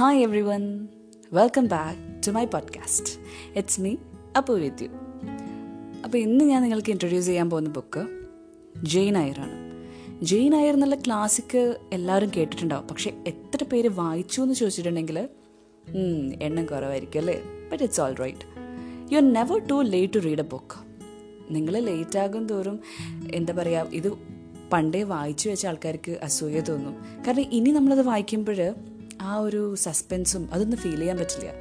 Everyone welcome back to my podcast it's me Appu with you അപ്പോൾ ഇന്ന് ഞാൻ നിങ്ങൾക്ക് ഇൻട്രൊഡ്യൂസ് ചെയ്യാൻ പോകുന്ന ബുക്ക് ജെയിൻ അയറാണ് ജെയിൻ അയർ എന്നുള്ള ക്ലാസിക്ക് എല്ലാവരും കേട്ടിട്ടുണ്ടാവും. പക്ഷേ എത്ര പേര് വായിച്ചു എന്ന് ചോദിച്ചിട്ടുണ്ടെങ്കിൽ എണ്ണം കുറവായിരിക്കും അല്ലേ? But it's all right you are never too late to read a book നിങ്ങൾ ലേറ്റ് ആകും തോറും എന്താ പറയുക ഇത് പണ്ടേ വായിച്ചു വെച്ച ആൾക്കാർക്ക് അസൂയ തോന്നും. കാരണം ഇനി നമ്മളത് വായിക്കുമ്പോൾ ആ ഒരു സസ്പെൻസും അതൊന്നും ഫീൽ ചെയ്യാൻ പറ്റില്ല.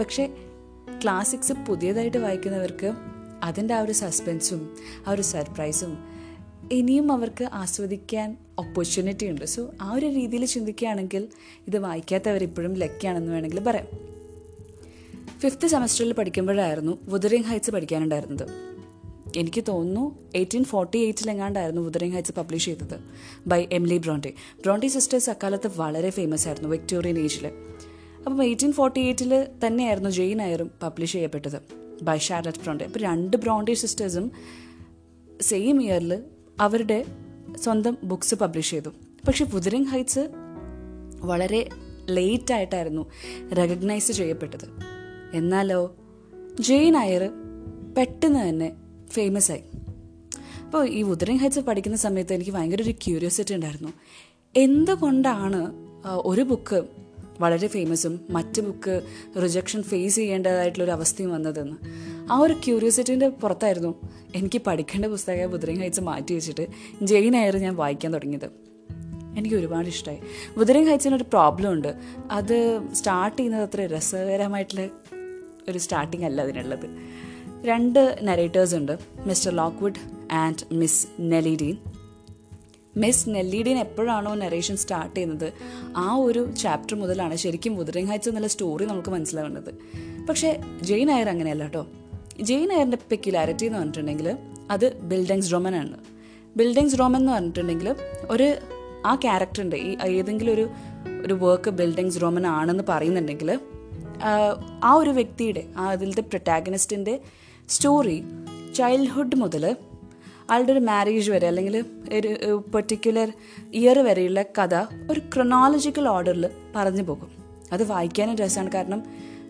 പക്ഷേ ക്ലാസിക്സ് പുതിയതായിട്ട് വായിക്കുന്നവർക്ക് അതിന്റെ ആ ഒരു സസ്പെൻസും ആ ഒരു സർപ്രൈസും ഇനിയും അവർക്ക് ആസ്വദിക്കാൻ ഓപ്പർച്യൂണിറ്റി ഉണ്ട്. സോ ആ ഒരു രീതിയിൽ ചിന്തിക്കുകയാണെങ്കിൽ ഇത് വായിക്കാത്തവർ ഇപ്പോഴും ലക്കാണെന്ന് വേണമെങ്കിൽ പറയാം. ഫിഫ്ത്ത് സെമസ്റ്ററിൽ പഠിക്കുമ്പോഴായിരുന്നു വുദറിങ് ഹൈറ്റ്സ് പഠിക്കാനുണ്ടായിരുന്നത്. എനിക്ക് തോന്നുന്നു എയ്റ്റീൻ ഫോർട്ടി എയ്റ്റിലെങ്ങാണ്ടായിരുന്നു ഉദരങ് ഹൈറ്റ്സ് പബ്ലിഷ് ചെയ്തത് by Emily Bronte Bronte sisters അക്കാലത്ത് വളരെ ഫേമസ് ആയിരുന്നു വിക്ടോറിയൻ ഏജിൽ അപ്പം എയ്റ്റീൻ ഫോർട്ടി എയ്റ്റിൽ തന്നെയായിരുന്നു ജെയിൻ അയറും പബ്ലിഷ് ചെയ്യപ്പെട്ടത് ബൈ ഷാർലറ്റ് ബ്രോണ്ടെ അപ്പോൾ രണ്ട് ബ്രോണ്ടെ സിസ്റ്റേഴ്സും സെയിം ഇയറിൽ അവരുടെ സ്വന്തം ബുക്സ് പബ്ലിഷ് ചെയ്തു. പക്ഷെ ഉദരങ് ഹൈറ്റ്സ് വളരെ ലേറ്റ് ആയിട്ടായിരുന്നു റെക്കഗ്നൈസ് ചെയ്യപ്പെട്ടത്. എന്നാലോ? ജെയിൻ അയർ പെട്ടെന്ന് തന്നെ ഫേമസ് ആയി. അപ്പോൾ ഈ ഉദറിങ് ഹൈറ്റ്സ് പഠിക്കുന്ന സമയത്ത് എനിക്ക് ഭയങ്കര ഒരു ക്യൂരിയോസിറ്റി ഉണ്ടായിരുന്നു. എന്തുകൊണ്ടാണ് ഒരു ബുക്ക് വളരെ ഫേമസും മറ്റ് ബുക്ക് റിജക്ഷൻ ഫേസ് ചെയ്യേണ്ടതായിട്ടുള്ള ഒരു അവസ്ഥയും വന്നതെന്ന്. ആ ഒരു ക്യൂരിയോസിറ്റീന്റെ പുറത്തായിരുന്നു എനിക്ക് പഠിക്കേണ്ട പുസ്തകമായ ഉദറിങ് ഹൈറ്റ്സ് മാറ്റി വെച്ചിട്ട് ജെയിൻ അയർ ഞാൻ വായിക്കാൻ തുടങ്ങിയത്. എനിക്ക് ഒരുപാട് ഇഷ്ടമായി വുദറിങ് ഹൈറ്റ്സിന് ഒരു പ്രോബ്ലം ഉണ്ട്. അത് സ്റ്റാർട്ട് ചെയ്യുന്നത് അത്ര രസകരമായിട്ടുള്ള ഒരു സ്റ്റാർട്ടിംഗ് അല്ല അതിനുള്ളത്. രണ്ട് നരേറ്റേഴ്സ് ഉണ്ട്. Mister Lockwood and miss Nelly Dean miss Nelly Dean എപ്പോഴാണോ നെറേഷൻ സ്റ്റാർട്ട് ചെയ്യുന്നത്? ആ ഒരു ചാപ്റ്റർ മുതലാണ് ശരിക്കും മുതിരങ്ങ ഹൈറ്റ്സ് എന്നുള്ള സ്റ്റോറി നമുക്ക് മനസ്സിലാവുന്നത്. പക്ഷേ ജെയിൻ അയർ അങ്ങനെയല്ല കേട്ടോ. ജെയിൻ അയറിന്റെ പെക്യുലാരിറ്റി എന്ന് പറഞ്ഞിട്ടുണ്ടെങ്കിൽ അത് ബിൽഡിങ്സ് റോമൻ ആണ്. ബിൽഡിങ്സ് റോമൻ എന്ന് പറഞ്ഞിട്ടുണ്ടെങ്കിൽ ഒരു ആ ക്യാരക്ടറിന്റെ ഈ ഏതെങ്കിലും ഒരു ഒരു വർക്ക് ബിൽഡിങ്സ് റോമൻ ആണെന്ന് പറയുന്നുണ്ടെങ്കിൽ ആ ഒരു വ്യക്തിയുടെ ആ അതിലത്തെ പ്രൊട്ടാഗനിസ്റ്റിന്റെ സ്റ്റോറി ചൈൽഡ്ഹുഡ് മുതൽ ആളുടെ ഒരു മാരേജ് വരെ അല്ലെങ്കിൽ ഒരു പെർട്ടിക്കുലർ ഇയർ വരെയുള്ള കഥ ഒരു ക്രൊണോളജിക്കൽ ഓർഡറിൽ പറഞ്ഞു പോകും. അത് വായിക്കാനും രസമാണ്. കാരണം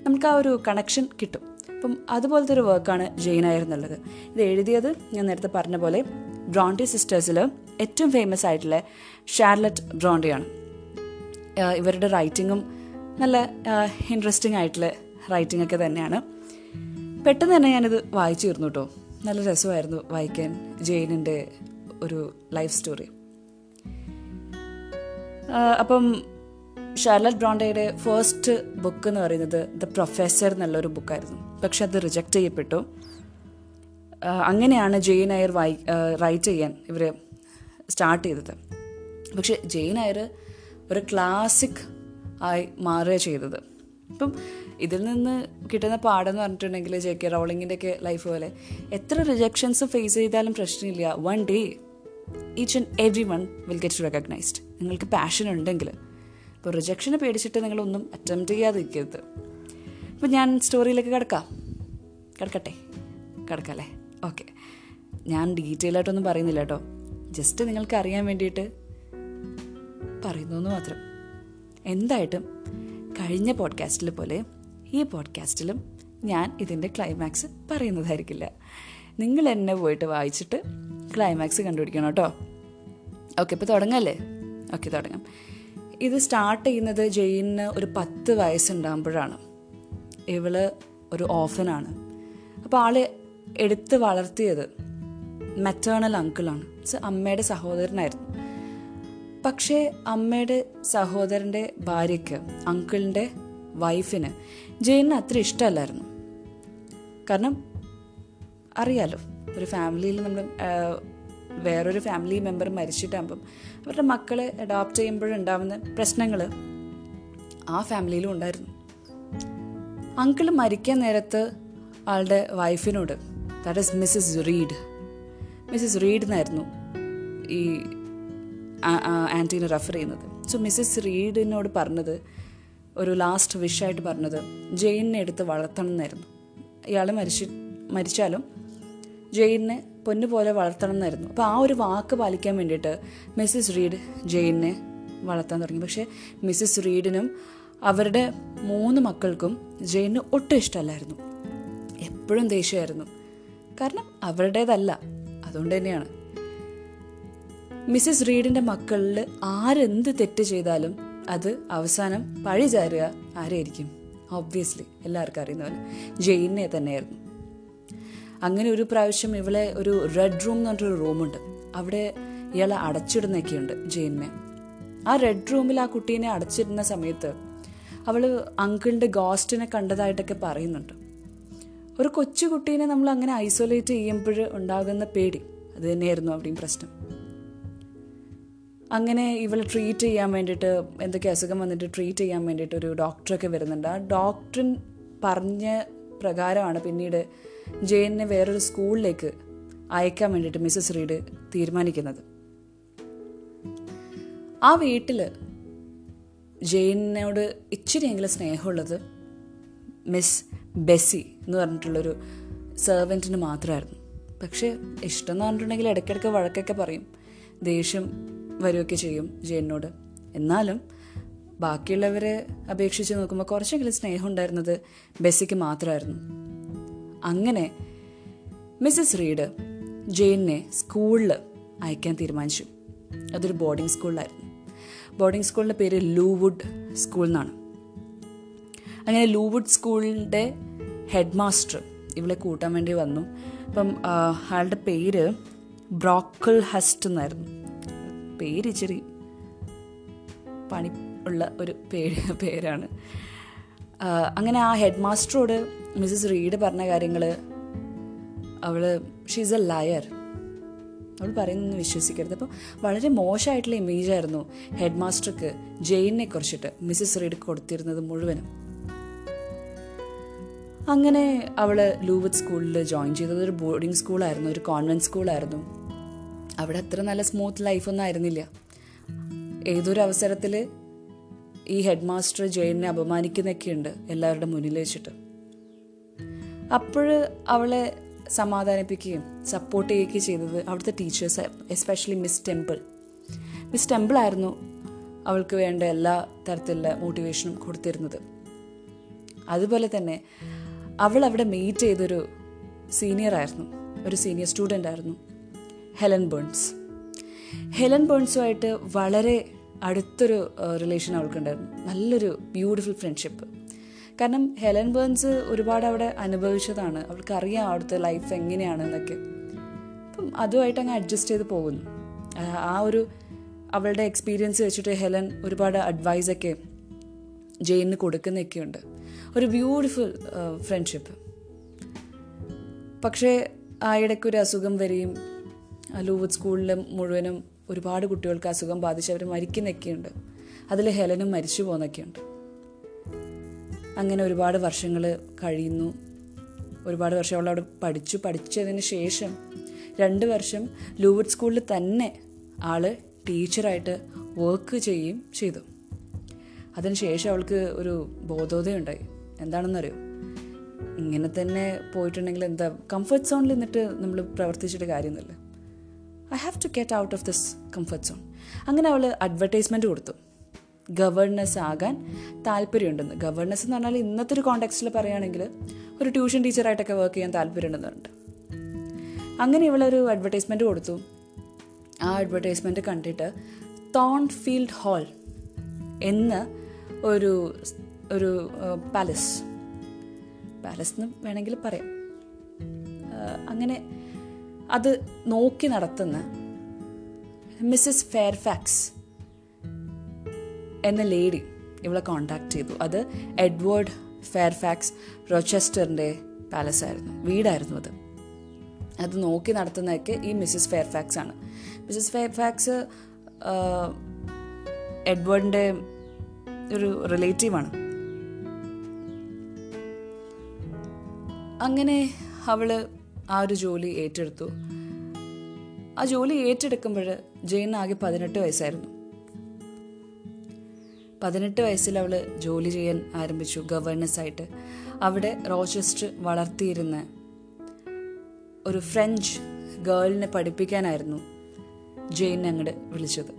നമുക്ക് ആ ഒരു കണക്ഷൻ കിട്ടും. അപ്പം അതുപോലത്തെ ഒരു വർക്കാണ് ജെയിൻ അയർ എന്നുള്ളത് ഇത് എഴുതിയത് ഞാൻ നേരത്തെ പറഞ്ഞ പോലെ ബ്രോണ്ടി സിസ്റ്റേഴ്സിൽ ഏറ്റവും ഫേമസ് ആയിട്ടുള്ള ഷാർലറ്റ് ബ്രോണ്ടിയാണ് ഇവരുടെ റൈറ്റിങ്ങും നല്ല ഇൻട്രസ്റ്റിംഗ് ആയിട്ടുള്ള റൈറ്റിംഗ് ഒക്കെ തന്നെയാണ്. പെട്ടെന്ന് തന്നെ ഞാനിത് വായിച്ചു തീർന്നു കേട്ടോ നല്ല രസമായിരുന്നു വായിക്കാൻ ജെയിനിന്റെ ഒരു ലൈഫ് സ്റ്റോറി അപ്പം ഷാർലറ്റ് ബ്രോണ്ടയുടെ ഫസ്റ്റ് ബുക്ക് എന്ന് പറയുന്നത് ദ പ്രൊഫസർ എന്നുള്ളൊരു ബുക്കായിരുന്നു പക്ഷെ അത് റിജക്റ്റ് ചെയ്യപ്പെട്ടു. അങ്ങനെയാണ് ജെയിൻ അയർ വായി റൈറ്റ് ചെയ്യാൻ ഇവർ സ്റ്റാർട്ട് ചെയ്തത്. പക്ഷെ ജെയിൻ അയർ ഒരു ക്ലാസിക് ആയി മാറുക ചെയ്തത്. ഇപ്പം ഇതിൽ നിന്ന് കിട്ടുന്ന പാഠം എന്ന് പറഞ്ഞിട്ടുണ്ടെങ്കിൽ ജെ കെ റോളിങ്ങിന്റെ ഒക്കെ ലൈഫ് പോലെ എത്ര റിജക്ഷൻസ് ഫേസ് ചെയ്താലും പ്രശ്നമില്ല. One day each and every one will get recognised നിങ്ങൾക്ക് പാഷൻ ഉണ്ടെങ്കിൽ. അപ്പോൾ റിജക്ഷനെ പേടിച്ചിട്ട് നിങ്ങളൊന്നും അറ്റംപ്റ്റ് ചെയ്യാതിരിക്കരുത്. അപ്പോൾ ഞാൻ സ്റ്റോറിയിലേക്ക് കിടക്കാം. കിടക്കട്ടെ? കിടക്കല്ലേ ഓക്കെ ഞാൻ ഡീറ്റെയിൽ ആയിട്ടൊന്നും പറയുന്നില്ല കേട്ടോ. ജസ്റ്റ് നിങ്ങൾക്ക് അറിയാൻ വേണ്ടിയിട്ട് പറയുന്നു മാത്രം. എന്തായിട്ടും കഴിഞ്ഞ പോഡ്കാസ്റ്റിൽ പോലെ ഈ പോഡ്കാസ്റ്റിലും ഞാൻ ഇതിന്റെ ക്ലൈമാക്സ് പറയുന്നതായിരിക്കില്ല. നിങ്ങൾ എന്നെ പോയിട്ട് വായിച്ചിട്ട് ക്ലൈമാക്സ് കണ്ടുപിടിക്കണം കേട്ടോ. ഓക്കെ ഇപ്പോൾ തുടങ്ങല്ലേ? ഓക്കെ തുടങ്ങാം. ഇത് സ്റ്റാർട്ട് ചെയ്യുന്നത് ജെയിന് ഒരു പത്ത് വയസ്സുണ്ടാകുമ്പോഴാണ്. ഇവൾ ഒരു ഓഫനാണ് അപ്പോൾ ആൾ എടുത്ത് വളർത്തിയത് മെറ്റേണൽ അങ്കിളാണ് അമ്മയുടെ സഹോദരനായിരുന്നു. പക്ഷേ അമ്മയുടെ സഹോദരന്റെ ഭാര്യയ്ക്ക് അങ്കിളിന്റെ വൈഫിന് ജെയിനിന് അത്ര ഇഷ്ടമല്ലായിരുന്നു. കാരണം അറിയാലോ ഒരു ഫാമിലിയിൽ നമ്മൾ വേറൊരു ഫാമിലി മെമ്പർ മരിച്ചിട്ടാകുമ്പം അവരുടെ മക്കളെ അഡോപ്റ്റ് ചെയ്യുമ്പോഴുണ്ടാവുന്ന പ്രശ്നങ്ങൾ ആ ഫാമിലിയിലും ഉണ്ടായിരുന്നു. അങ്കിൾ മരിക്കാൻ നേരത്ത് ആളുടെ വൈഫിനോട് that is Mrs Reed Mrs Reed എന്നായിരുന്നു ഈ ആന്റീനെ റെഫർ ചെയ്യുന്നത്. സോ മിസ്സസ് റീഡിനോട് പറഞ്ഞത് ഒരു ലാസ്റ്റ് വിഷായിട്ട് പറഞ്ഞത്. ജെയിനെ എടുത്ത് വളർത്തണം എന്നായിരുന്നു ഇയാൾ മരിച്ചു മരിച്ചാലും ജെയിനെ പൊന്നുപോലെ വളർത്തണം എന്നായിരുന്നു അപ്പോൾ ആ ഒരു വാക്ക് പാലിക്കാൻ വേണ്ടിയിട്ട് മിസ്സിസ് റീഡ് ജെയിനെ വളർത്താൻ തുടങ്ങി. പക്ഷേ മിസ്സിസ് റീഡിനും അവരുടെ മൂന്ന് മക്കൾക്കും ജെയിന് ഒട്ടും ഇഷ്ടമല്ലായിരുന്നു. എപ്പോഴും ദേഷ്യമായിരുന്നു. കാരണം അവരുടേതല്ല. അതുകൊണ്ട് തന്നെയാണ്. മിസ്സിസ് റീഡിന്റെ മക്കളിൽ ആരെന്ത് തെറ്റ് ചെയ്താലും അത് അവസാനം പഴി ചാരുക ആരായിരിക്കും ഒബ്വിയസ്ലി എല്ലാവർക്കും അറിയുന്ന പോലെ ജെയിനെ തന്നെയായിരുന്നു. അങ്ങനെ ഒരു പ്രാവശ്യം ഇവളെ ഒരു റെഡ് റൂം എന്ന് പറഞ്ഞൊരു റൂമുണ്ട് അവിടെ ഇയാളെ അടച്ചിടുന്നൊക്കെയുണ്ട് ജെയിനെ ആ റെഡ് റൂമിൽ ആ കുട്ടീനെ അടച്ചിരുന്ന സമയത്ത് അവൾ അങ്കിളിന്റെ ഗോസ്റ്റിനെ കണ്ടതായിട്ടൊക്കെ പറയുന്നുണ്ട്. ഒരു കൊച്ചു കുട്ടീനെ നമ്മൾ അങ്ങനെ ഐസൊലേറ്റ് ചെയ്യുമ്പോൾ ഉണ്ടാകുന്ന പേടി അത് തന്നെയായിരുന്നു അവിടെയും പ്രശ്നം. അങ്ങനെ ഇവളെ ട്രീറ്റ് ചെയ്യാൻ വേണ്ടിയിട്ട് എന്തൊക്കെ അസുഖം വന്നിട്ട് ട്രീറ്റ് ചെയ്യാൻ വേണ്ടിയിട്ട് ഒരു ഡോക്ടറൊക്കെ വരുന്നുണ്ട്. ആ ഡോക്ടർ പറഞ്ഞ പ്രകാരമാണ് പിന്നീട് ജെയിനെ വേറൊരു സ്കൂളിലേക്ക് അയക്കാൻ വേണ്ടിയിട്ട് മിസ്സസ് റീഡ് തീരുമാനിക്കുന്നത്. ആ വീട്ടിൽ ജെയിനോട് ഇച്ചിരിയെങ്കിലും സ്നേഹമുള്ളത് മിസ് ബെസി എന്ന് പറഞ്ഞിട്ടുള്ളൊരു സെർവന്റിന് മാത്രമായിരുന്നു പക്ഷേ ഇഷ്ടം എന്ന് പറഞ്ഞിട്ടുണ്ടെങ്കിൽ ഇടയ്ക്കിടയ്ക്ക് വഴക്കൊക്കെ പറയും. ദേഷ്യം വരികയൊക്കെ ചെയ്യും ജയനോട്. എന്നാലും ബാക്കിയുള്ളവരെ അപേക്ഷിച്ച് നോക്കുമ്പോൾ കുറച്ചെങ്കിലും സ്നേഹം ഉണ്ടായിരുന്നത് ബെസ്സിക്ക് മാത്രമായിരുന്നു. അങ്ങനെ മിസ്സസ് റീഡ് ജെയിനെ സ്കൂളിൽ അയക്കാൻ തീരുമാനിച്ചു. അതൊരു ബോർഡിംഗ് സ്കൂളിലായിരുന്നു. ബോർഡിംഗ് സ്കൂളിന്റെ പേര് ലൂവുഡ് സ്കൂൾ എന്നാണ്. അങ്ങനെ ലൂവുഡ് സ്കൂളിന്റെ ഹെഡ് മാസ്റ്റർ ഇവളെ കൂട്ടാൻ വേണ്ടി വന്നു. അപ്പം ആളുടെ പേര് ബ്രോക്കിൾ ഹസ്റ്റ് എന്നായിരുന്നു. പേര് ഇച്ചിരി പണി ഉള്ള ഒരു പേര് പേരാണ്. അങ്ങനെ ആ ഹെഡ് മാസ്റ്ററോട് മിസ്സസ് റീഡ് പറഞ്ഞ കാര്യങ്ങൾ അവൾ ഷീസ് എ ലയർ അവൾ പറയുന്നൊന്നും വിശ്വസിക്കരുത്. അപ്പോൾ വളരെ മോശമായിട്ടുള്ള ഇമേജ് ആയിരുന്നു ഹെഡ് മാസ്റ്റർക്ക് ജെയിനെ കുറിച്ചിട്ട് മിസ്സസ് റീഡ് കൊടുത്തിരുന്നത് മുഴുവനും. അങ്ങനെ അവൾ ലൂവത്ത് സ്കൂളിൽ ജോയിൻ ചെയ്തത്. ഒരു ബോർഡിംഗ് സ്കൂളായിരുന്നു ഒരു കോൺവെന്റ് സ്കൂളായിരുന്നു അവിടെ അത്ര നല്ല സ്മൂത്ത് ലൈഫൊന്നും ആയിരുന്നില്ല. ഏതൊരു അവസരത്തിൽ ഈ ഹെഡ് മാസ്റ്റർ ജയനെ അപമാനിക്കുന്നൊക്കെയുണ്ട് എല്ലാവരുടെ മുന്നിൽ വെച്ചിട്ട്. അപ്പോൾ അവളെ സമാധാനിപ്പിക്കുകയും സപ്പോർട്ട് ചെയ്യുകയൊക്കെ ചെയ്തത് അവിടുത്തെ ടീച്ചേഴ്സായിരുന്നു especially miss Temple miss Temple ആയിരുന്നു അവൾക്ക് വേണ്ട എല്ലാ തരത്തിലുള്ള മോട്ടിവേഷനും കൊടുത്തിരുന്നത്. അതുപോലെ തന്നെ അവൾ അവിടെ മീറ്റ് ചെയ്തൊരു സീനിയർ ആയിരുന്നു. ഒരു സീനിയർ സ്റ്റുഡന്റ് ആയിരുന്നു. Helen Burns. ഹെലൻ ബേൺസുമായിട്ട് വളരെ അടുത്തൊരു റിലേഷൻ അവൾക്കുണ്ടായിരുന്നു. നല്ലൊരു ബ്യൂട്ടിഫുൾ ഫ്രണ്ട്ഷിപ്പ് കാരണം ഹെലൻ ബേൺസ് ഒരുപാട് അവിടെ അനുഭവിച്ചതാണ്. അവൾക്ക് അറിയാം അവിടുത്തെ ലൈഫ് എങ്ങനെയാണ് എന്നൊക്കെ അപ്പം അതുമായിട്ട് അങ്ങ് അഡ്ജസ്റ്റ് ചെയ്ത് പോകുന്നു. ആ ഒരു അവളുടെ എക്സ്പീരിയൻസ് വെച്ചിട്ട് ഹെലൻ ഒരുപാട് അഡ്വൈസൊക്കെ ജെയിനിന് കൊടുക്കുന്നൊക്കെയുണ്ട്. ഒരു ബ്യൂട്ടിഫുൾ ഫ്രണ്ട്ഷിപ്പ് പക്ഷേ ആ ഇടയ്ക്കൊരു അസുഖം വരികയും ലൂവുഡ് സ്കൂളിൽ മുഴുവനും ഒരുപാട് കുട്ടികൾക്ക് അസുഖം ബാധിച്ച് അവർ മരിക്കുന്നൊക്കെയുണ്ട്. അതിൽ ഹെലനും മരിച്ചു പോകുന്നൊക്കെയുണ്ട് അങ്ങനെ ഒരുപാട് വർഷങ്ങൾ കഴിയുന്നു. ഒരുപാട് വർഷം അവൾ അവിടെ പഠിച്ചു. പഠിച്ചതിന് ശേഷം രണ്ട് വർഷം ലൂവുഡ് സ്കൂളിൽ തന്നെ ആൾ ടീച്ചറായിട്ട് വർക്ക് ചെയ്യുകയും ചെയ്തു. അതിനുശേഷം അവൾക്ക് ഒരു ബോധോദയുണ്ടായി എന്താണെന്നറിയോ? ഇങ്ങനെ തന്നെ പോയിട്ടുണ്ടെങ്കിൽ എന്താ കംഫർട്ട് സോണിൽ നിന്നിട്ട് നമ്മൾ പ്രവർത്തിച്ചിട്ട് കാര്യമൊന്നുമില്ല. I have to get out of this comfort zone അങ്ങനെ അവൾ അഡ്വർടൈസ്മെന്റ് കൊടുത്തു. ഗവർണസ് ആകാൻ താല്പര്യമുണ്ടെന്ന്. ഗവർണസ് എന്ന് പറഞ്ഞാൽ ഇന്നത്തെ ഒരു കോണ്ടാക്സ്റ്റിൽ പറയുകയാണെങ്കിൽ ഒരു ട്യൂഷൻ ടീച്ചറായിട്ടൊക്കെ വർക്ക് ചെയ്യാൻ താല്പര്യമുണ്ടെന്നുണ്ട്. അങ്ങനെ ഇവളൊരു അഡ്വർടൈസ്മെന്റ് കൊടുത്തു. ആ അഡ്വർടൈസ്മെന്റ് കണ്ടിട്ട് തോൺ ഫീൽഡ് ഹാൾ എന്ന് ഒരു ഒരു പാലസ് പാലസ് എന്ന് വേണമെങ്കിൽ പറയാം. അങ്ങനെ അത് നോക്കി നടത്തുന്ന മിസ്സസ് ഫെയർഫാക്സ് എന്ന ലേഡി ഇവളെ കോണ്ടാക്ട് ചെയ്തു. അത് എഡ്വേർഡ് ഫെയർഫാക്സ് റോച്ചസ്റ്ററിന്റെ പാലസ് ആയിരുന്നു വീടായിരുന്നു അത്. അത് നോക്കി നടത്തുന്നതൊക്കെ ഈ മിസ്സസ് ഫെയർഫാക്സ് ആണ്. മിസ്സസ് ഫെയർഫാക്സ് എഡ്വേർഡിന്റെ ഒരു റിലേറ്റീവാണ് അങ്ങനെ അവൾ ആ ഒരു ജോലി ഏറ്റെടുത്തു. ആ ജോലി ഏറ്റെടുക്കുമ്പോൾ ജെയിൻ ആകെ പതിനെട്ട് വയസ്സായിരുന്നു. പതിനെട്ട് വയസ്സിൽ അവൾ ജോലി ചെയ്യാൻ ആരംഭിച്ചു ഗവർണൻസ് ആയിട്ട് അവിടെ റോച്ചസ്റ്റ് വളർത്തിയിരുന്ന ഒരു ഫ്രഞ്ച് ഗേളിനെ പഠിപ്പിക്കാനായിരുന്നു ജെയിൻ അങ്ങോട്ട് വിളിച്ചത്.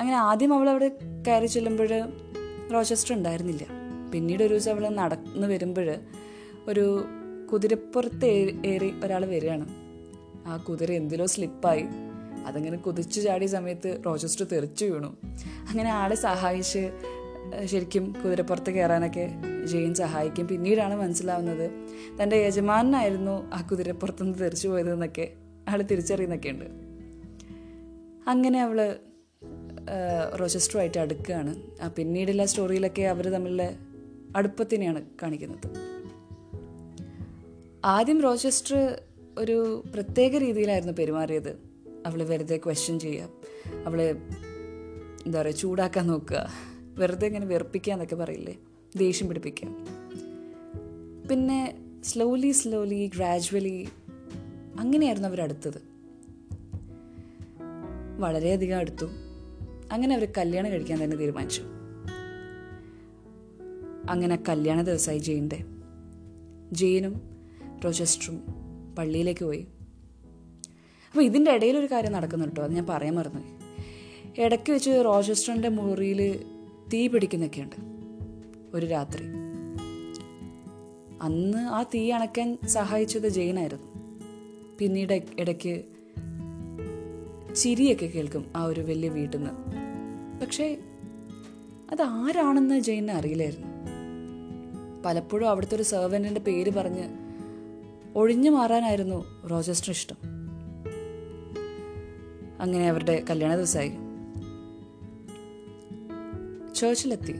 അങ്ങനെ ആദ്യം അവൾ അവിടെ കയറി ചെല്ലുമ്പോൾ റോച്ചസ്റ്റർ ഉണ്ടായിരുന്നില്ല. പിന്നീട് ഒരു ദിവസം അവൾ നടന്നു വരുമ്പോൾ ഒരു കുതിരപ്പുറത്ത് ഏറി ഒരാൾ വരികയാണ്. ആ കുതിര എന്തിലോ സ്ലിപ്പായി. അതങ്ങനെ കുതിച്ചു ചാടിയ സമയത്ത് റോജസ്റ്റർ തെറിച്ചു വീണു. അങ്ങനെ ആളെ സഹായിച്ച് ശരിക്കും കുതിരപ്പുറത്ത് കയറാനൊക്കെ ജെയിൻ സഹായിക്കും. പിന്നീടാണ് മനസ്സിലാവുന്നത് തന്റെ യജമാനായിരുന്നു ആ കുതിരപ്പുറത്തുനിന്ന് തെറിച്ചു പോയതെന്നൊക്കെ ആൾ തിരിച്ചറിയുന്നൊക്കെ ഉണ്ട് അങ്ങനെ അവൾ റോജസ്റ്ററുമായിട്ട് അടുക്കുകയാണ്. ആ പിന്നീടുള്ള സ്റ്റോറിയിലൊക്കെ അവർ തമ്മിലുള്ള അടുപ്പത്തിനെയാണ് കാണിക്കുന്നത്. ആദ്യം റോചസ്റ്റർ ഒരു പ്രത്യേക രീതിയിലായിരുന്നു പെരുമാറിയത്. അവൾ വെറുതെ ക്വസ്റ്റ്യൻ ചെയ്യുക അവൾ എന്താ പറയുക ചൂടാക്കാൻ നോക്കുക വെറുതെ ഇങ്ങനെ വെറുപ്പിക്കുക എന്നൊക്കെ പറയില്ലേ ദേഷ്യം പിടിപ്പിക്കുക. പിന്നെ സ്ലോലി സ്ലോലി ഗ്രാജുവലി അങ്ങനെയായിരുന്നു അവരടുത്തത് വളരെയധികം അടുത്തു. അങ്ങനെ അവർ കല്യാണം കഴിക്കാൻ തന്നെ തീരുമാനിച്ചു. അങ്ങനെ കല്യാണ ദിവസമായി ജെയിന്റെ ജെയിനും റോജസ്റ്ററും പള്ളിയിലേക്ക് പോയി. അപ്പോൾ ഇതിന്റെ ഇടയിൽ ഒരു കാര്യം നടക്കുന്നു കേട്ടോ അത് ഞാൻ പറയാൻ മറന്നു. ഇടയ്ക്ക് വെച്ച് റോജസ്റ്ററിന്റെ മുറിയിൽ തീ പിടിക്കുന്നൊക്കെയുണ്ട് ഒരു രാത്രി. അന്ന് ആ തീ അണയ്ക്കാൻ സഹായിച്ചത് ജെയിനായിരുന്നു. പിന്നീട് ഇടയ്ക്ക് ചിരിയൊക്കെ കേൾക്കും ആ ഒരു വലിയ വീട്ടിൽ നിന്ന് പക്ഷേ അത് ആരാണെന്ന് ജെയിനെ അറിയില്ലായിരുന്നു. പലപ്പോഴും അവിടുത്തെ ഒരു സെർവന്റിന്റെ പേര് പറഞ്ഞ് ഒഴിഞ്ഞു മാറാനായിരുന്നു റോജസ്റ്റർ ഇഷ്ടം. അങ്ങനെ അവരുടെ കല്യാണ ദിവസമായി. ചേർച്ചിലെത്തി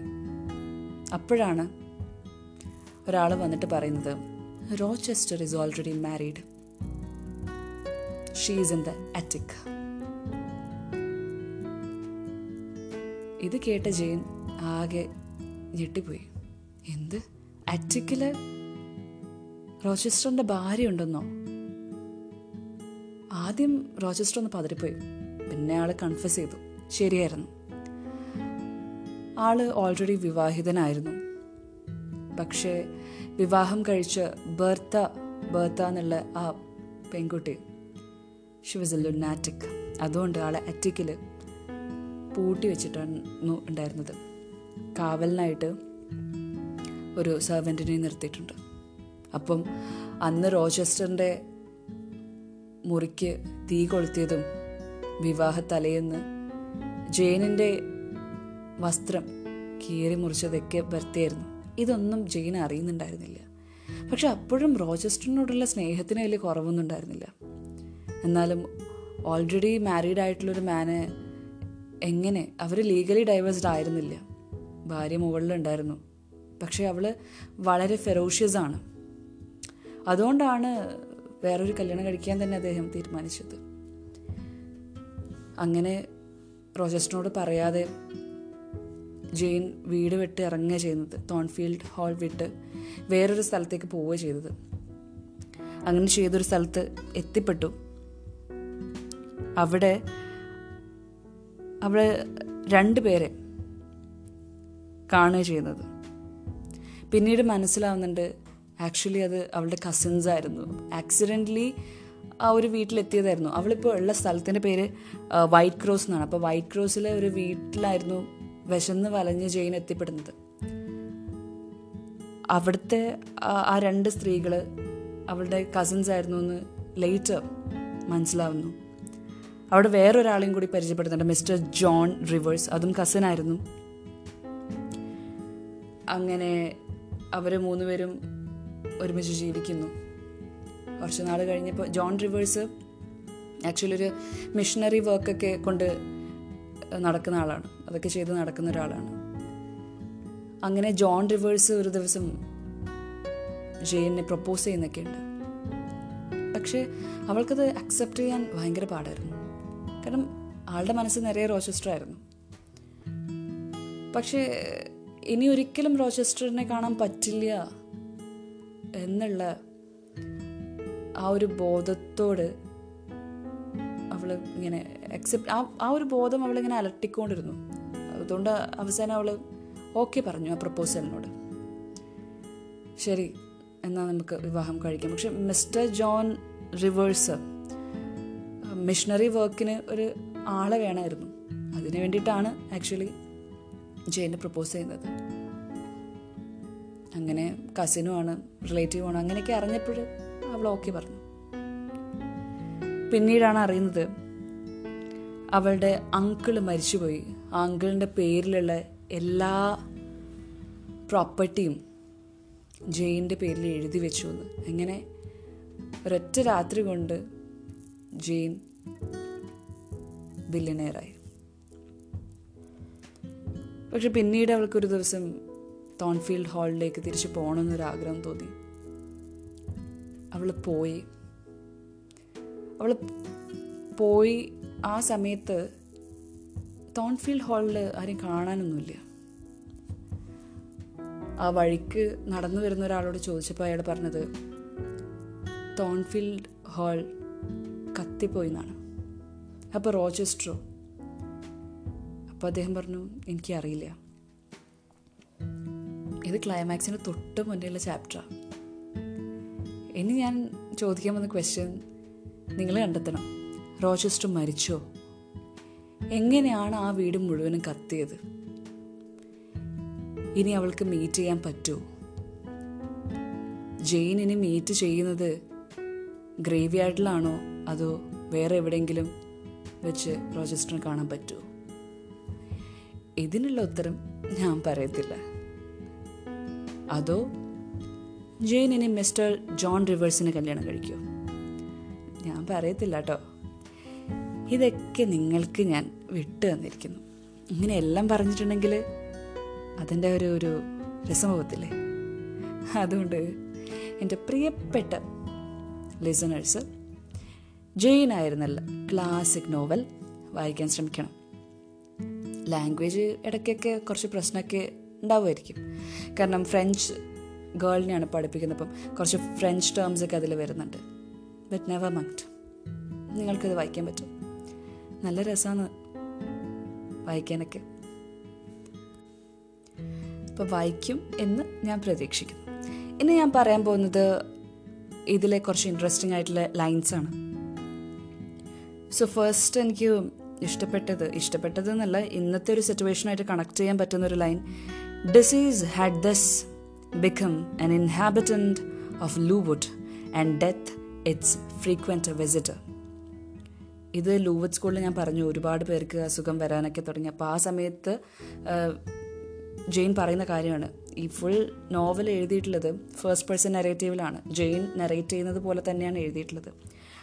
അപ്പോഴാണ് ഒരാൾ വന്നിട്ട് പറയുന്നത് Rochester is already married she's in the attic ഇത് കേട്ട ജെയിൻ ആകെ ഞെട്ടിപ്പോയി. എന്ത്? അറ്റിക്കിൽ റോച്ചസ്റ്ററിന്റെ ഭാര്യ ഉണ്ടെന്നോ ആദ്യം റോച്ചസ്റ്റർ ഒന്ന് പതറിപ്പോയി. പിന്നെ ആൾ കൺഫ്യസ് ചെയ്തു. ശരിയായിരുന്നു. ആൾ ഓൾറെഡി വിവാഹിതനായിരുന്നു. പക്ഷേ വിവാഹം കഴിച്ച് ബർത്ത ബർത്ത എന്നുള്ള ആ പെൺകുട്ടി ഷി വാസ് എ ലുനാറ്റിക് അതുകൊണ്ട് ആളെ അറ്റിക്കിൽ പൂട്ടി വെച്ചിട്ടാണ് ഉണ്ടായിരുന്നത്. കാവലിനായിട്ട് ഒരു സെർവന്റിനെ നിർത്തിയിട്ടുണ്ട്. അപ്പം അന്ന് റോച്ചസ്റ്ററിന്റെ മുറിക്ക് തീ കൊളുത്തിയതും വിവാഹ തലേന്ന് ജെയിനിന്റെ വസ്ത്രം കീറി മുറിച്ചതൊക്കെ ബർത്തിയായിരുന്നു ഇതൊന്നും ജെയിൻ അറിയുന്നുണ്ടായിരുന്നില്ല. പക്ഷെ അപ്പോഴും റോജസ്റ്ററിനോടുള്ള സ്നേഹത്തിന് വലിയ കുറവൊന്നും ഉണ്ടായിരുന്നില്ല. എന്നാലും ഓൾറെഡി മാരീഡ് ആയിട്ടുള്ളൊരു മാന് എങ്ങനെ അവർ ലീഗലി ഡൈവേഴ്സ്ഡ് ആയിരുന്നില്ല. ഭാര്യ മുകളിലുണ്ടായിരുന്നു. പക്ഷെ അവൾ വളരെ ഫെറോഷ്യസ് ആണ്. അതുകൊണ്ടാണ് വേറൊരു കല്യാണം കഴിക്കാൻ തന്നെ അദ്ദേഹം തീരുമാനിച്ചത്. അങ്ങനെ റോജസ്റ്റിനോട് പറയാതെ ജെയിൻ വീട് വിട്ട് ഇറങ്ങുക ചെയ്യുന്നത് തോൺഫീൽഡ് ഹാൾ വിട്ട് വേറൊരു സ്ഥലത്തേക്ക് പോവുക ചെയ്തത്. അങ്ങനെ ചെയ്തൊരു സ്ഥലത്ത് എത്തിപ്പെട്ടു. അവിടെ അവിടെ രണ്ട് പേരെ കാണുക ചെയ്യുന്നത്. പിന്നീട് മനസ്സിലാവുന്നുണ്ട് ആക്ച്വലി അത് അവളുടെ കസിൻസ് ആയിരുന്നു. ആക്സിഡന്റലി ആ ഒരു വീട്ടിലെത്തിയതായിരുന്നു. അവളിപ്പോൾ ഉള്ള സ്ഥലത്തിന്റെ പേര് വൈറ്റ് ക്രോസ് എന്നാണ്. അപ്പോൾ വൈറ്റ് ക്രോസിലെ ഒരു വീട്ടിലായിരുന്നു വിശന്ന് വലഞ്ഞ് ജെയിൻ എത്തിപ്പെടുന്നത്. അവിടുത്തെ ആ രണ്ട് സ്ത്രീകൾ അവളുടെ കസിൻസ് ആയിരുന്നു എന്ന് ലേറ്റർ മനസ്സിലാവുന്നു. അവിടെ വേറൊരാളെയും കൂടി പരിചയപ്പെടുന്നുണ്ട് മിസ്റ്റർ ജോൺ റിവേഴ്സ് അതും കസിനായിരുന്നു അങ്ങനെ അവർ മൂന്നുപേരും ഒരുമിച്ച് ജീവിക്കുന്നു. കുറച്ച് നാൾ കഴിഞ്ഞപ്പോൾ ജോൺ റിവേഴ്സ് ആക്ച്വലി ഒരു മിഷണറി വർക്കൊക്കെ കൊണ്ട് നടക്കുന്ന ആളാണ്. അതൊക്കെ ചെയ്ത് നടക്കുന്ന ഒരാളാണ്. അങ്ങനെ ജോൺ റിവേഴ്സ് ഒരു ദിവസം ജെയിനെ പ്രപ്പോസ് ചെയ്യുന്നൊക്കെ ഉണ്ട്. പക്ഷേ അവൾക്കത് അക്സെപ്റ്റ് ചെയ്യാൻ ഭയങ്കര പാടായിരുന്നു. കാരണം ആളുടെ മനസ്സ് നിറയെ റോച്ചസ്റ്റർ ആയിരുന്നു. പക്ഷേ ഇനി ഒരിക്കലും റോച്ചസ്റ്ററിനെ കാണാൻ പറ്റില്ല എന്നുള്ള ആ ഒരു ബോധത്തോട് അവൾ ഇങ്ങനെ അക്സെപ്റ്റ് ആ ആ ഒരു ബോധം അവളിങ്ങനെ അലട്ടിക്കൊണ്ടിരുന്നു. അതുകൊണ്ട് അവസാനം അവൾ ഓക്കെ പറഞ്ഞു ആ പ്രപ്പോസലിനോട് ശരി എന്നാൽ നമുക്ക് വിവാഹം കഴിക്കാം. പക്ഷെ മിസ്റ്റർ ജോൺ റിവേഴ്സ് മിഷണറി വർക്കിന് ഒരു ആളെ വേണമായിരുന്നു. അതിനു വേണ്ടിയിട്ടാണ് ആക്ച്വലി ജയനെ പ്രപ്പോസ് ചെയ്യുന്നത്. അങ്ങനെ കസിനുമാണ് റിലേറ്റീവാണ് അങ്ങനെയൊക്കെ അറിഞ്ഞപ്പോൾ അവൾ ഓക്കെ പറഞ്ഞു. പിന്നീടാണ് അറിയുന്നത് അവളുടെ അങ്കിൾ മരിച്ചുപോയി. ആ അങ്കിളിന്റെ പേരിലുള്ള എല്ലാ പ്രോപ്പർട്ടിയും ജെയിന്റെ പേരിൽ എഴുതി വെച്ചു എന്ന് അങ്ങനെ ഒരൊറ്റ രാത്രി കൊണ്ട് ജെയിൻ ബില്യനെയറായി പക്ഷെ പിന്നീട് അവൾക്കൊരു ദിവസം തോൺഫീൽഡ് ഹാളിലേക്ക് തിരിച്ചു പോകണമെന്നൊരാഗ്രഹം തോന്നി. അവൾ പോയി. അവൾ പോയി ആ സമയത്ത് തോൺഫീൽഡ് ഹാളിൽ ആരും കാണാനൊന്നുമില്ല. ആ വഴിക്ക് നടന്നു വരുന്ന ഒരാളോട് ചോദിച്ചപ്പോൾ അയാൾ പറഞ്ഞത് തോൺഫീൽഡ് ഹാൾ കത്തിപ്പോയി എന്നാണ്. അപ്പോൾ റോച്ചസ്റ്ററോ? അപ്പോൾ അദ്ദേഹം പറഞ്ഞു എനിക്കറിയില്ല. ഇത് ക്ലൈമാക്സിന് തൊട്ട് മുന്നേയുള്ള ചാപ്റ്ററാണ് ഇനി ഞാൻ ചോദിക്കാൻ വന്ന ക്വസ്റ്റ്യൻ നിങ്ങൾ കണ്ടെത്തണം. റോച്ചസ്റ്റർ മരിച്ചോ? എങ്ങനെയാണ് ആ വീട് മുഴുവനും കത്തിയത്? ഇനി അവൾക്ക് മീറ്റ് ചെയ്യാൻ പറ്റുമോ ജെയിൻ ഇനി മീറ്റ് ചെയ്യുന്നത് ഗ്രേവി യാർഡിലാണോ അതോ വേറെ എവിടെയെങ്കിലും വെച്ച് റോജസ്റ്ററിനെ കാണാൻ പറ്റുമോ ഇതിനുള്ള ഉത്തരം ഞാൻ പറയത്തില്ല. അതോ ജെയിൻ ഇനി മിസ്റ്റർ ജോൺ റിവേഴ്സിനെ കല്യാണം കഴിക്കുമോ ഞാൻ പറയത്തില്ല കേട്ടോ. ഇതൊക്കെ നിങ്ങൾക്ക് ഞാൻ വിട്ടു തന്നിരിക്കുന്നു. ഇങ്ങനെയെല്ലാം പറഞ്ഞിട്ടുണ്ടെങ്കിൽ അതിന്റെ ഒരു ഒരു രസമുഖത്തില്ലേ? അതുകൊണ്ട് എന്റെ പ്രിയപ്പെട്ട ലിസണേഴ്സ് ജെയിൻ ആയിരുന്നല്ല ക്ലാസിക് നോവൽ വായിക്കാൻ ശ്രമിക്കണം. ലാംഗ്വേജ് ഇടയ്ക്കൊക്കെ കുറച്ച് പ്രശ്നമൊക്കെ ഉണ്ടാവുമായിരിക്കും. കാരണം ഫ്രഞ്ച് ഗേളിനെയാണ് പഠിപ്പിക്കുന്നത്. അപ്പം കുറച്ച് ഫ്രഞ്ച് ടേംസ് ഒക്കെ അതിൽ വരുന്നുണ്ട്. ബട്ട് നെവർ മൈൻഡ് നിങ്ങൾക്കിത് വായിക്കാൻ പറ്റും. നല്ല രസമാണ് വായിക്കാനൊക്കെ. അപ്പോൾ വായിക്കും എന്ന് ഞാൻ പ്രതീക്ഷിക്കുന്നു. ഇന്ന് ഞാൻ പറയാൻ പോകുന്നത് ഇതിലെ കുറച്ച് ഇൻട്രസ്റ്റിംഗ് ആയിട്ടുള്ള ലൈൻസ് ആണ്. സോ ഫസ്റ്റ് എനിക്ക് ഇഷ്ടപ്പെട്ടത് ഇഷ്ടപ്പെട്ടത് എന്നല്ല ഇന്നത്തെ ഒരു സിറ്റുവേഷനായിട്ട് കണക്ട് ചെയ്യാൻ പറ്റുന്ന ഒരു line disease had thus become an inhabitant of Lowood and death its frequent visitor ഇത് ലൂവത്ത് സ്കൂളിൽ ഞാൻ പറഞ്ഞു ഒരുപാട് പേർക്ക് അസുഖം വരാനൊക്കെ തുടങ്ങി അപ്പോൾ ആ സമയത്ത് ജെയിൻ പറയുന്ന കാര്യമാണ്. ഈ ഫുൾ നോവൽ എഴുതിയിട്ടുള്ളത് ഫസ്റ്റ് പേഴ്സൺ നെറേറ്റീവിലാണ് ജെയിൻ നെറേറ്റ് ചെയ്യുന്നത് പോലെ തന്നെയാണ് എഴുതിയിട്ടുള്ളത്.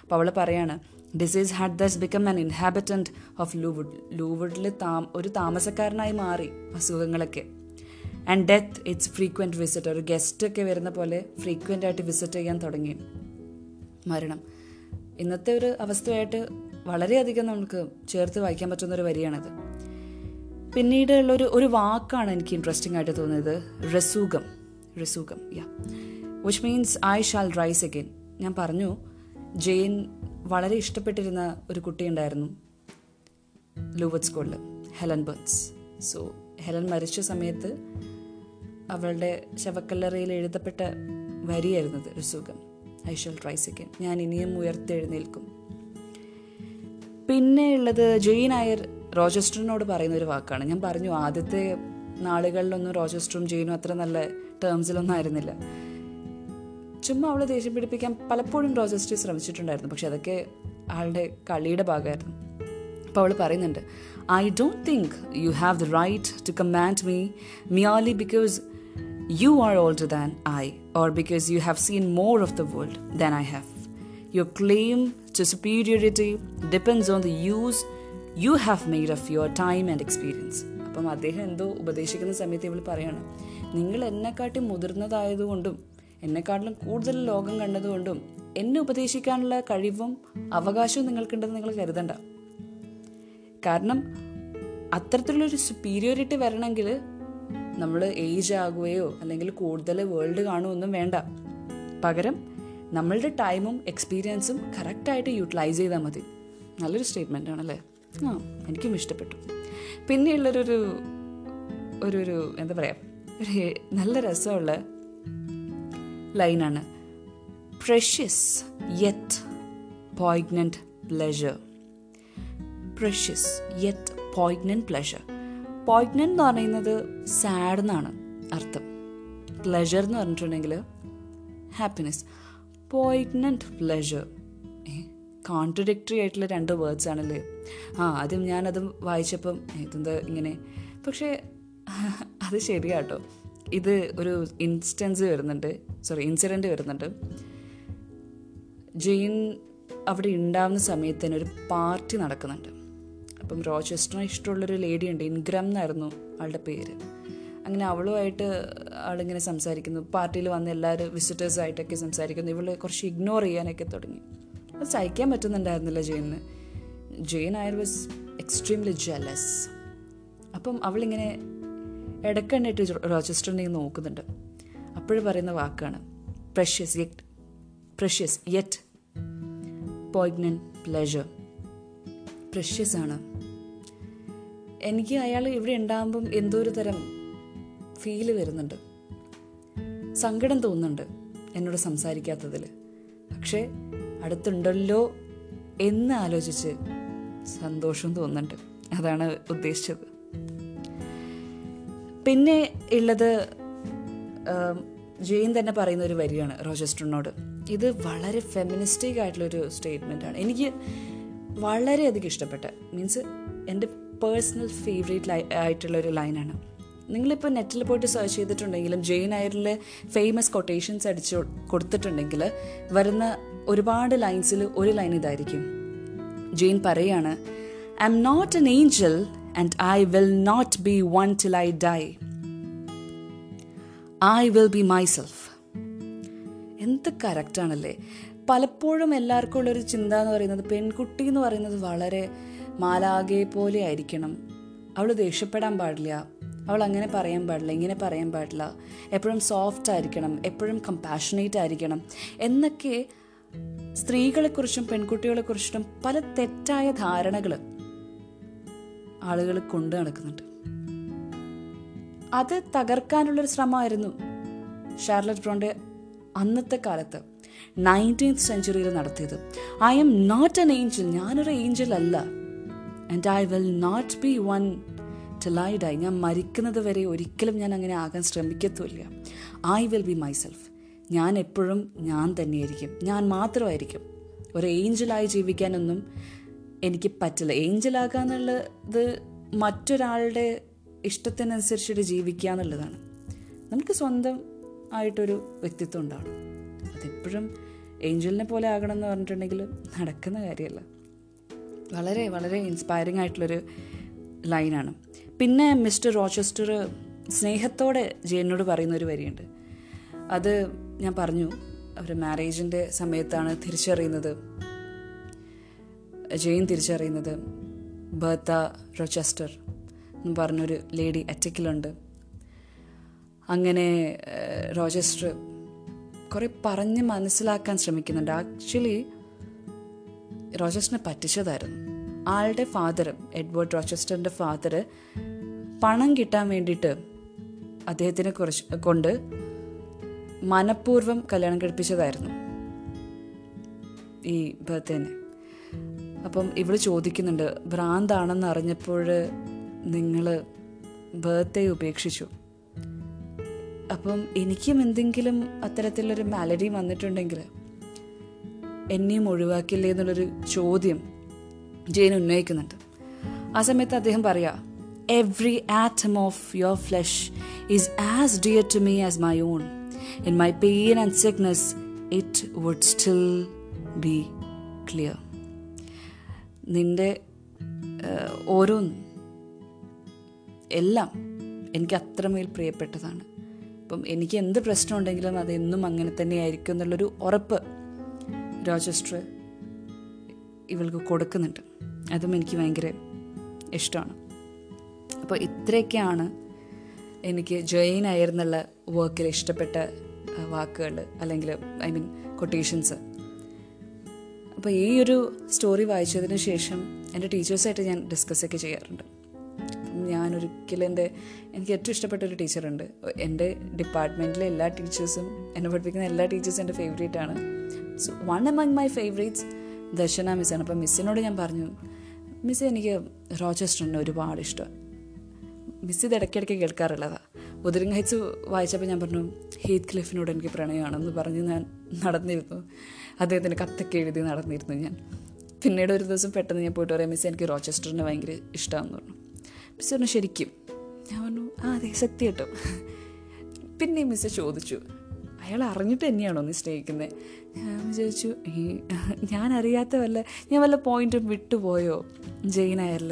അപ്പോൾ അവൾ പറയാണ് disease had thus become an inhabitant of Lowood ലൂവുഡിൽ താം ഒരു താമസക്കാരനായി മാറി അസുഖങ്ങളൊക്കെ. And death its frequent visit ഒരു ഗസ്റ്റ് ഒക്കെ വരുന്ന പോലെ ഫ്രീക്വന്റ് ആയിട്ട് വിസിറ്റ് ചെയ്യാൻ തുടങ്ങി. മരണം. ഇന്നത്തെ ഒരു അവസ്ഥയായിട്ട് വളരെയധികം നമുക്ക് ചേർത്ത് വായിക്കാൻ പറ്റുന്ന ഒരു വരിയാണത്. പിന്നീട് ഉള്ളൊരു ഒരു വാക്കാണ് എനിക്ക് ഇൻട്രസ്റ്റിംഗ് ആയിട്ട് തോന്നിയത്. റസൂഖം റസൂഖം യാ which means I shall rise again ഞാൻ പറഞ്ഞു ജെയിൻ വളരെ ഇഷ്ടപ്പെട്ടിരുന്ന ഒരു കുട്ടിയുണ്ടായിരുന്നു ലൂവത്ത് സ്കൂളിൽ ഹെലൻ ബേൺസ് സോ ഹെലൻ മരിച്ച സമയത്ത് അവളുടെ ശവക്കല്ലറയിൽ എഴുതപ്പെട്ട വരിയായിരുന്നത് ഒരു സുഖം. ഐ ഷാൽ ട്രൈസ് അഗൈൻ ഞാൻ ഇനിയും ഉയർത്തെഴുന്നേൽക്കും. പിന്നെ ഉള്ളത് ജെയിൻ അയർ റോജസ്റ്ററിനോട് പറയുന്ന ഒരു വാക്കാണ്. ഞാൻ പറഞ്ഞു ആദ്യത്തെ നാളുകളിലൊന്നും റോജസ്റ്ററും ജെയിനും അത്ര നല്ല ടേംസിലൊന്നും ആയിരുന്നില്ല. ചുമ്മാ അവളെ ദേഷ്യം പിടിപ്പിക്കാൻ പലപ്പോഴും റോജസ്റ്ററി ശ്രമിച്ചിട്ടുണ്ടായിരുന്നു. പക്ഷെ അതൊക്കെ ആളുടെ കളിയുടെ ഭാഗമായിരുന്നു. അപ്പോൾ അവൾ പറയുന്നുണ്ട് I don't think you have the right to command me merely because you are older than I or because you have seen more of the world than I have you claim to superiority depends on the use you have made of your time and experience അപ്പം അദ്ദേഹം എന്തോ ഉപദേശിക്കുന്ന സമയത്ത് ഇവൾ പറയാണ് നിങ്ങൾ എന്നെക്കാട്ടി മുതിർന്നതായതുകൊണ്ടും എന്നെക്കാട്ടിലും കൂടുതൽ ലോകം കണ്ടതുകൊണ്ടും എന്നെ ഉപദേശിക്കാനുള്ള കഴിവും അവകാശവും നിങ്ങൾക്കുണ്ടെന്ന് നിങ്ങൾ കരുതണ്ട. കാരണം അത്തരത്തിലുള്ളൊരു സുപ്പീരിയോറിറ്റി വരണമെങ്കിൽ നമ്മൾ ഏജ് ആകുകയോ അല്ലെങ്കിൽ കൂടുതൽ വേൾഡ് കാണുമൊന്നും വേണ്ട. പകരം നമ്മളുടെ ടൈമും എക്സ്പീരിയൻസും കറക്റ്റായിട്ട് യൂട്ടിലൈസ് ചെയ്താൽ മതി. നല്ലൊരു സ്റ്റേറ്റ്മെന്റ് ആണല്ലേ ആ എനിക്കും ഇഷ്ടപ്പെട്ടു. പിന്നെയുള്ളൊരു ഒരു ഒരു എന്താ പറയുക ഒരു നല്ല രസമുള്ള ലൈനാണ് precious yet poignant pleasure precious yet poignant pleasure poignant എന്ന് പറയുന്നത് സാഡ് എന്നാണ് അർത്ഥം. പ്ലഷർ എന്ന് പറഞ്ഞിട്ടുണ്ടെങ്കിൽ ഹാപ്പിനെസ് പോയിഗ്നന്റ് പ്ലഷർ കോൺട്രഡിക്ടറി ആയിട്ടുള്ള രണ്ട് വേർഡ്സ് ആണല്ലേ? ആ ആദ്യം ഞാനത് വായിച്ചപ്പം ഇതെന്താ ഇങ്ങനെ? പക്ഷേ അത് ശരിയാട്ടോ. ഇത് ഒരു ഇൻസ്റ്റൻസ് വരുന്നുണ്ട്. സോറി ഇൻസിഡന്റ് വരുന്നുണ്ട്. ജെയിൻ അവിടെ ഉണ്ടാവുന്ന സമയത്ത് തന്നെ ഒരു പാർട്ടി നടക്കുന്നുണ്ട്. അപ്പം റോച്ചസ്റ്ററിന് ഇഷ്ടമുള്ളൊരു ലേഡി ഉണ്ട് ഇൻഗ്രം എന്നായിരുന്നു ആളുടെ പേര്. അങ്ങനെ അവളുമായിട്ട് ആളിങ്ങനെ സംസാരിക്കുന്നു. പാർട്ടിയിൽ വന്ന എല്ലാവരും വിസിറ്റേഴ്സായിട്ടൊക്കെ സംസാരിക്കുന്നു. ഇവൾ കുറച്ച് ഇഗ്നോർ ചെയ്യാനൊക്കെ തുടങ്ങി. അത് സഹിക്കാൻ പറ്റുന്നുണ്ടായിരുന്നില്ല Jain Jane I was extremely jealous അപ്പം അവളിങ്ങനെ ഇടക്കണ്ണിട്ട് റോച്ചസ്റ്ററിനെ നോക്കുന്നുണ്ട്. അപ്പോഴും പറയുന്ന വാക്കാണ് precious yet precious yet poignant pleasure precious ആണ്. എനിക്ക് അയാൾ ഇവിടെ ഉണ്ടാകുമ്പം എന്തോ ഒരു തരം ഫീൽ വരുന്നുണ്ട്. സങ്കടം തോന്നുന്നുണ്ട് എന്നോട് സംസാരിക്കാത്തതിൽ. പക്ഷേ അടുത്തുണ്ടല്ലോ എന്ന് ആലോചിച്ച് സന്തോഷം തോന്നുന്നുണ്ട്. അതാണ് ഉദ്ദേശിച്ചത്. പിന്നെ ഉള്ളത് ജെയിൻ തന്നെ പറയുന്ന ഒരു വരിയാണ് റോജസ്റ്ററിനോട്. ഇത് വളരെ ഫെമിനിസ്റ്റിക് ആയിട്ടുള്ളൊരു സ്റ്റേറ്റ്മെന്റ് ആണ്. എനിക്ക് വളരെയധികം ഇഷ്ടപ്പെട്ട മീൻസ് എന്റെ പേഴ്സണൽ ഫേവറേറ്റ് ലൈ ആയിട്ടുള്ള ഒരു ലൈനാണ് നിങ്ങളിപ്പോൾ നെറ്റിൽ പോയിട്ട് സെർച്ച് ചെയ്തിട്ടുണ്ടെങ്കിലും ജെയിൻ അയറിലെ ഫേമസ് കൊട്ടേഷൻസ് അടിച്ച് കൊടുത്തിട്ടുണ്ടെങ്കിൽ വരുന്ന ഒരുപാട് ലൈൻസിൽ ഒരു ലൈൻ ഇതായിരിക്കും. ജെയിൻ പറയാണ് I am not an angel and I will not be one till I die I will be myself എന്ത് കറക്റ്റാണല്ലേ പലപ്പോഴും എല്ലാവർക്കും ഉള്ളൊരു ചിന്ത എന്ന് പറയുന്നത് പെൺകുട്ടി എന്ന് പറയുന്നത് വളരെ മാലാകെ പോലെ ആയിരിക്കണം. അവൾ ദേഷ്യപ്പെടാൻ പാടില്ല. അവൾ അങ്ങനെ പറയാൻ പാടില്ല ഇങ്ങനെ പറയാൻ പാടില്ല. എപ്പോഴും സോഫ്റ്റ് ആയിരിക്കണം എപ്പോഴും കമ്പാഷനേറ്റ് ആയിരിക്കണം. എന്നൊക്കെ സ്ത്രീകളെക്കുറിച്ചും പെൺകുട്ടികളെക്കുറിച്ചും പല തെറ്റായ ധാരണകൾ ആളുകൾ കൊണ്ടു നടക്കുന്നുണ്ട്. അത് തകർക്കാനുള്ളൊരു ശ്രമമായിരുന്നു ഷാർലറ്റ് ബ്രോണ്ടെ അന്നത്തെ കാലത്ത്. നയന്റീൻത് സെഞ്ചുറിയിൽ നടത്തിയത്. I am not an angel ഞാനൊരു ഏഞ്ചൽ അല്ല. And I will not be one to lie die ഞാൻ മരിക്കുന്നത് വരെ ഒരിക്കലും ഞാൻ അങ്ങനെ ആകാൻ ശ്രമിക്കത്തുമില്ല. ഐ വിൽ ബി മൈസെൽഫ് ഞാൻ എപ്പോഴും ഞാൻ തന്നെയായിരിക്കും. ഞാൻ മാത്രമായിരിക്കും. ഒരു ഏഞ്ചലായി ജീവിക്കാനൊന്നും എനിക്ക് പറ്റില്ല. ഏഞ്ചലാകുക എന്നുള്ളത് മറ്റൊരാളുടെ ഇഷ്ടത്തിനനുസരിച്ചിട്ട് ജീവിക്കുക എന്നുള്ളതാണ്. നമുക്ക് സ്വന്തം ആയിട്ടൊരു വ്യക്തിത്വം ഉണ്ടാവണം. അതെപ്പോഴും ഏഞ്ചലിനെ പോലെ ആകണം എന്ന് പറഞ്ഞിട്ടുണ്ടെങ്കിൽ നടക്കുന്ന കാര്യമല്ല. വളരെ വളരെ ഇൻസ്പയറിംഗ് ആയിട്ടുള്ളൊരു ലൈനാണ് പിന്നെ മിസ്റ്റർ റോച്ചസ്റ്റർ സ്നേഹത്തോടെ ജെയിനോട് പറയുന്നൊരു വരിയുണ്ട്. അത് ഞാൻ പറഞ്ഞു അവർ മാരേജിന്റെ സമയത്താണ് തിരിച്ചറിയുന്നത്. ജെയിൻ തിരിച്ചറിയുന്നത് ബർത്ത റോച്ചസ്റ്റർ എന്ന് പറഞ്ഞൊരു ലേഡി അറ്റക്കിലുണ്ട് അങ്ങനെ റോജസ്റ്റർ കുറെ പറഞ്ഞ് മനസ്സിലാക്കാൻ ശ്രമിക്കുന്നുണ്ട്. ആക്ച്വലി റോജസ്റ്ററിനെ പറ്റിച്ചതായിരുന്നു. ആളുടെ ഫാദർ എഡ്വേർഡ് റോച്ചസ്റ്ററിന്റെ ഫാദർ പണം കിട്ടാൻ വേണ്ടിയിട്ട് അദ്ദേഹത്തിനെ കുറച്ച് കൊണ്ട് മനഃപൂർവം കല്യാണം കഴിപ്പിച്ചതായിരുന്നു ഈ ബർത്തേനെ അപ്പം ഇവിടെ ചോദിക്കുന്നുണ്ട് ഭ്രാന്താണെന്ന് അറിഞ്ഞപ്പോൾ നിങ്ങൾ ബർത്ത്ഡേ ഉപേക്ഷിച്ചു. അപ്പം എനിക്കും എന്തെങ്കിലും അത്തരത്തിലൊരു മാലഡി വന്നിട്ടുണ്ടെങ്കിൽ എന്നെയും ഒഴിവാക്കില്ലേ എന്നുള്ളൊരു ചോദ്യം ജെയിൻ ഉന്നയിക്കുന്നുണ്ട്. ആ സമയത്ത് അദ്ദേഹം പറയാ every atom of your flesh is as dear to me as my own in my pain and sickness it would still be clear നിന്റെ ഓരോ എല്ലാം എനിക്ക് അത്രമേൽ പ്രിയപ്പെട്ടതാണ്. അപ്പം എനിക്ക് എന്ത് പ്രശ്നമുണ്ടെങ്കിലും അതെന്നും അത് അങ്ങനെ തന്നെയായിരിക്കും എന്നുള്ളൊരു ഉറപ്പ് റോജസ്റ്റർ ഇവൾക്ക് കൊടുക്കുന്നുണ്ട്. അതും എനിക്ക് ഭയങ്കര ഇഷ്ടമാണ്. അപ്പോൾ ഇത്രയൊക്കെയാണ് എനിക്ക് ജെയിൻ ആയിരുന്നുള്ള വർക്കിൽ ഇഷ്ടപ്പെട്ട വാക്കുകൾ അല്ലെങ്കിൽ ഐ മീൻ കൊട്ടേഷൻസ് അപ്പോൾ ഈ ഒരു സ്റ്റോറി വായിച്ചതിന് ശേഷം എന്റെ ടീച്ചേഴ്സായിട്ട് ഞാൻ ഡിസ്കസ് ചെയ്യാറുണ്ട് ചെയ്യാറുണ്ട്. ഞാനൊരിക്കലും എന്റെ എനിക്ക് ഏറ്റവും ഇഷ്ടപ്പെട്ട ഒരു ടീച്ചറുണ്ട്. എന്റെ ഡിപ്പാർട്ട്മെന്റിലെ എല്ലാ ടീച്ചേഴ്സും എന്നെ പഠിപ്പിക്കുന്ന എല്ലാ ടീച്ചേഴ്സും എന്റെ ഫേവറേറ്റ് ആണ്. So one among my favourites Darshana മിസ്സാണ് അപ്പം മിസ്സിനോട് ഞാൻ പറഞ്ഞു മിസ് എനിക്ക് റോച്ചസ്റ്ററിനെ ഒരുപാട് ഇഷ്ടം. മിസ് ഇത് ഇടയ്ക്കിടയ്ക്ക് കേൾക്കാറുള്ളതാണ് ഉദരിങ് ഹൈറ്റ്സ് വായിച്ചപ്പോൾ ഞാൻ പറഞ്ഞു ഹീത്ത് ക്ലിഫിനോട് എനിക്ക് പ്രണയമാണെന്ന് പറഞ്ഞ് ഞാൻ നടന്നിരുന്നു. അദ്ദേഹത്തിന് കത്തൊക്കെ എഴുതി നടന്നിരുന്നു ഞാൻ. പിന്നീട് ഒരു ദിവസം പെട്ടെന്ന് ഞാൻ പോയിട്ട് പറയാം മിസ് എനിക്ക് റോച്ചസ്റ്ററിനെ ഭയങ്കര ഇഷ്ടമാണെന്ന് പറഞ്ഞു. മിസ് പറഞ്ഞു ശരിക്കും? ഞാൻ പറഞ്ഞു ആ അതെ സത്യം കേട്ടോ. പിന്നെ മിസ് ചോദിച്ചു അയാൾ അറിഞ്ഞിട്ട് തന്നെയാണോ നീ സ്നേഹിക്കുന്നത് ഞാൻ വിചാരിച്ചു ഈ ഞാൻ അറിയാത്ത വല്ല ഞാൻ വല്ല പോയിന്റും വിട്ടുപോയോ? ജെയിൻ അയറിൽ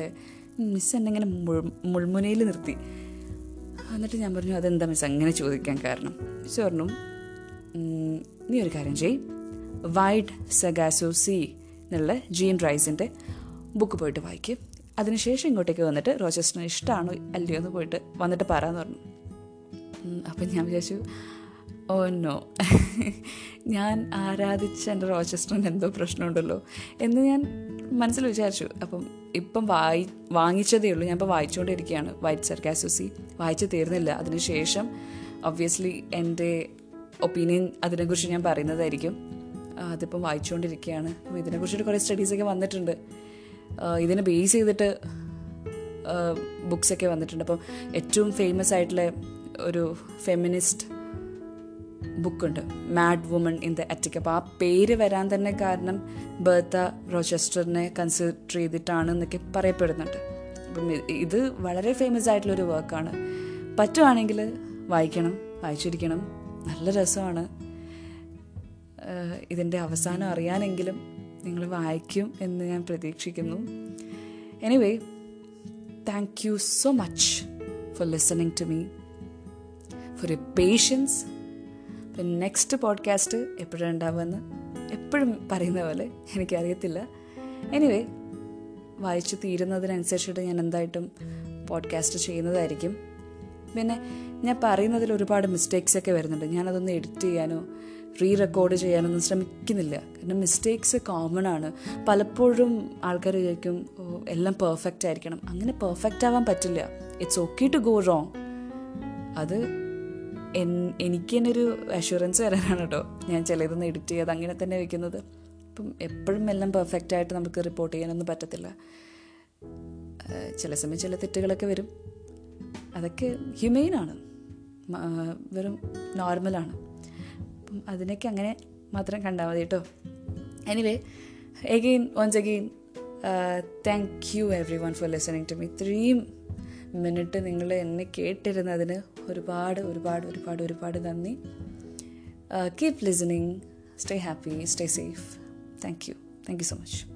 മിസ് എന്നെ ഇങ്ങനെ മുൾ മുൾമുനയിൽ നിർത്തി. എന്നിട്ട് ഞാൻ പറഞ്ഞു അതെന്താ മിസ് അങ്ങനെ ചോദിക്കാൻ കാരണം. മിസ് പറഞ്ഞു നീ ഒരു കാര്യം ചെയ്. വൈഡ് സഗാസോ സി എന്നുള്ള ജീൻ റൈസിന്റെ ബുക്ക് പോയിട്ട് വായിക്കും. അതിനുശേഷം ഇങ്ങോട്ടേക്ക് വന്നിട്ട് റോജസ്റ്റിന് ഇഷ്ടമാണോ അല്ലയോ എന്ന് പോയിട്ട് വന്നിട്ട് പറയാമെന്ന് പറഞ്ഞു. അപ്പം ഞാൻ വിചാരിച്ചു ഓ നോ. ഞാൻ ആരാധിച്ച എന്റെ റോച്ചസ്റ്ററിന് എന്തോ പ്രശ്നമുണ്ടല്ലോ എന്ന് ഞാൻ മനസ്സിൽ വിചാരിച്ചു. അപ്പം ഇപ്പം വായി വാങ്ങിച്ചതേ ഉള്ളൂ. ഞാൻ ഇപ്പോൾ വായിച്ചുകൊണ്ടിരിക്കുകയാണ് വൈറ്റ് സർക്കാസോസി വായിച്ചു തീർന്നില്ല. അതിനുശേഷം ഒബ്വിയസ്ലി എന്റെ ഒപ്പീനിയൻ അതിനെക്കുറിച്ച് ഞാൻ പറയുന്നതായിരിക്കും. അതിപ്പം വായിച്ചുകൊണ്ടിരിക്കുകയാണ്. അപ്പം ഇതിനെക്കുറിച്ചിട്ട് കുറേ സ്റ്റഡീസൊക്കെ വന്നിട്ടുണ്ട്. ഇതിനെ ബേസ് ചെയ്തിട്ട് ബുക്സൊക്കെ വന്നിട്ടുണ്ട്. അപ്പം ഏറ്റവും ഫേമസ് ആയിട്ടുള്ള ഒരു feminist ബുക്കുണ്ട്. Mad woman in the attic അപ്പോൾ ആ പേര് വരാൻ തന്നെ കാരണം ബർത്ത റോച്ചസ്റ്ററിനെ കൺസിഡർ ചെയ്തിട്ടാണ് എന്നൊക്കെ പറയപ്പെടുന്നുണ്ട്. അപ്പം ഇത് വളരെ ഫേമസ് ആയിട്ടുള്ളൊരു വർക്കാണ് പറ്റുവാണെങ്കിൽ വായിക്കണം വായിച്ചിരിക്കണം. നല്ല രസമാണ്. ഇതിന്റെ അവസാനം അറിയാനെങ്കിലും നിങ്ങൾ വായിക്കും എന്ന് ഞാൻ പ്രതീക്ഷിക്കുന്നു. Anyway thank you so much for listening to me for you patience അപ്പം നെക്സ്റ്റ് പോഡ്കാസ്റ്റ് എപ്പോഴാണ് ഉണ്ടാവുമെന്ന് എപ്പോഴും പറയുന്ന പോലെ എനിക്കറിയത്തില്ല. എനിവേ വായിച്ചു തീരുന്നതിനനുസരിച്ചിട്ട് ഞാൻ എന്തായിട്ടും പോഡ്കാസ്റ്റ് ചെയ്യുന്നതായിരിക്കും. പിന്നെ ഞാൻ പറയുന്നതിൽ ഒരുപാട് മിസ്റ്റേക്സ് ഒക്കെ വരുന്നുണ്ട്. ഞാനതൊന്ന് എഡിറ്റ് ചെയ്യാനോ റീ റെക്കോർഡ് ചെയ്യാനൊന്നും ശ്രമിക്കുന്നില്ല. കാരണം മിസ്റ്റേക്സ് കോമൺ ആണ്. പലപ്പോഴും ആൾക്കാർ വിചാരിക്കും "ഓ, എല്ലാം പെർഫെക്റ്റ് ആയിരിക്കണം. അങ്ങനെ പെർഫെക്റ്റ് ആവാൻ പറ്റില്ല. It's okay to go wrong അത് എനിക്ക് തന്നെ ഒരു അഷുറൻസ് വരാനാണ് കേട്ടോ ഞാൻ ചിലതൊന്ന് എഡിറ്റ് ചെയ്ത് അങ്ങനെ തന്നെ വെക്കുന്നത്. അപ്പം എപ്പോഴും എല്ലാം പെർഫെക്റ്റ് ആയിട്ട് നമുക്ക് റിപ്പോർട്ട് ചെയ്യാനൊന്നും പറ്റത്തില്ല. ചില സമയം ചില തെറ്റുകളൊക്കെ വരും. അതൊക്കെ ഹ്യൂമെയിനാണ് വെറും നോർമലാണ് അപ്പം അതിനൊക്കെ അങ്ങനെ മാത്രം കണ്ടാൽ മതി കേട്ടോ anyway again once again thank you every one for listening to me ഇത്രയും മിനിറ്റ് നിങ്ങൾ എന്നെ കേട്ടിരുന്നതിന് ഒരുപാട് ഒരുപാട് ഒരുപാട് ഒരുപാട് നന്ദി. Keep listening stay happy stay safe thank you thank you so much